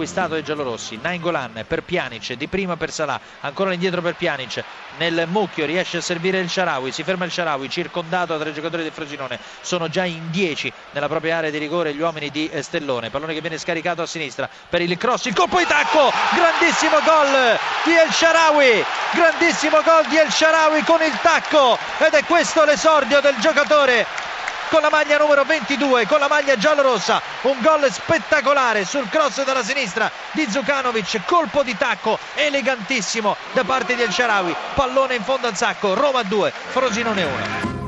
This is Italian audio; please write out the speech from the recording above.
acquistato dai giallorossi. Nainggolan per Pjanic, di prima per Salah, ancora indietro per Pjanic. Nel mucchio riesce a servire il Sharawi, si ferma il Sharawi, circondato da tre giocatori del Frosinone. Sono già in 10 nella propria area di rigore gli uomini di Stellone. Pallone che viene scaricato a sinistra per il cross, il colpo di tacco, grandissimo gol di El Sharawi, grandissimo gol di El Sharawi con il tacco ed è questo l'esordio del giocatore con la maglia numero 22, con la maglia giallorossa, un gol spettacolare sul cross dalla sinistra di Zukanovic, colpo di tacco elegantissimo da parte di El Sharawi, pallone in fondo al sacco, Roma 2, Frosinone 1.